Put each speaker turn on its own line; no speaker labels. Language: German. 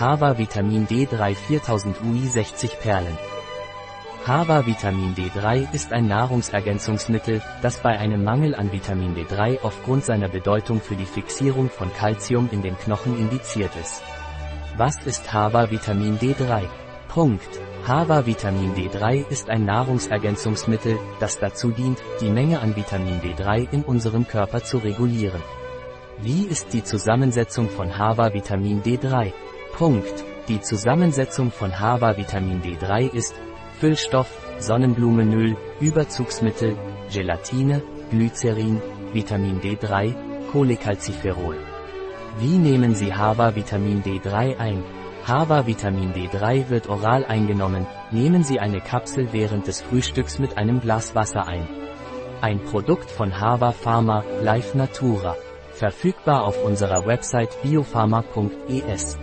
Hava Vitamin D3 4000 UI 60 Perlen. Hava Vitamin D3 ist ein Nahrungsergänzungsmittel, das bei einem Mangel an Vitamin D3 aufgrund seiner Bedeutung für die Fixierung von Calcium in den Knochen indiziert ist. Was ist Hava Vitamin D3? Punkt. Hava Vitamin D3 ist ein Nahrungsergänzungsmittel, das dazu dient, die Menge an Vitamin D3 in unserem Körper zu regulieren. Wie ist die Zusammensetzung von Hava Vitamin D3? Punkt. Die Zusammensetzung von Hava Vitamin D3 ist Füllstoff, Sonnenblumenöl, Überzugsmittel, Gelatine, Glycerin, Vitamin D3, Cholecalciferol. Wie nehmen Sie Hava Vitamin D3 ein? Hava Vitamin D3 wird oral eingenommen, nehmen Sie eine Kapsel während des Frühstücks mit einem Glas Wasser ein. Ein Produkt von Hava Pharma, Life Natura. Verfügbar auf unserer Website biopharma.es.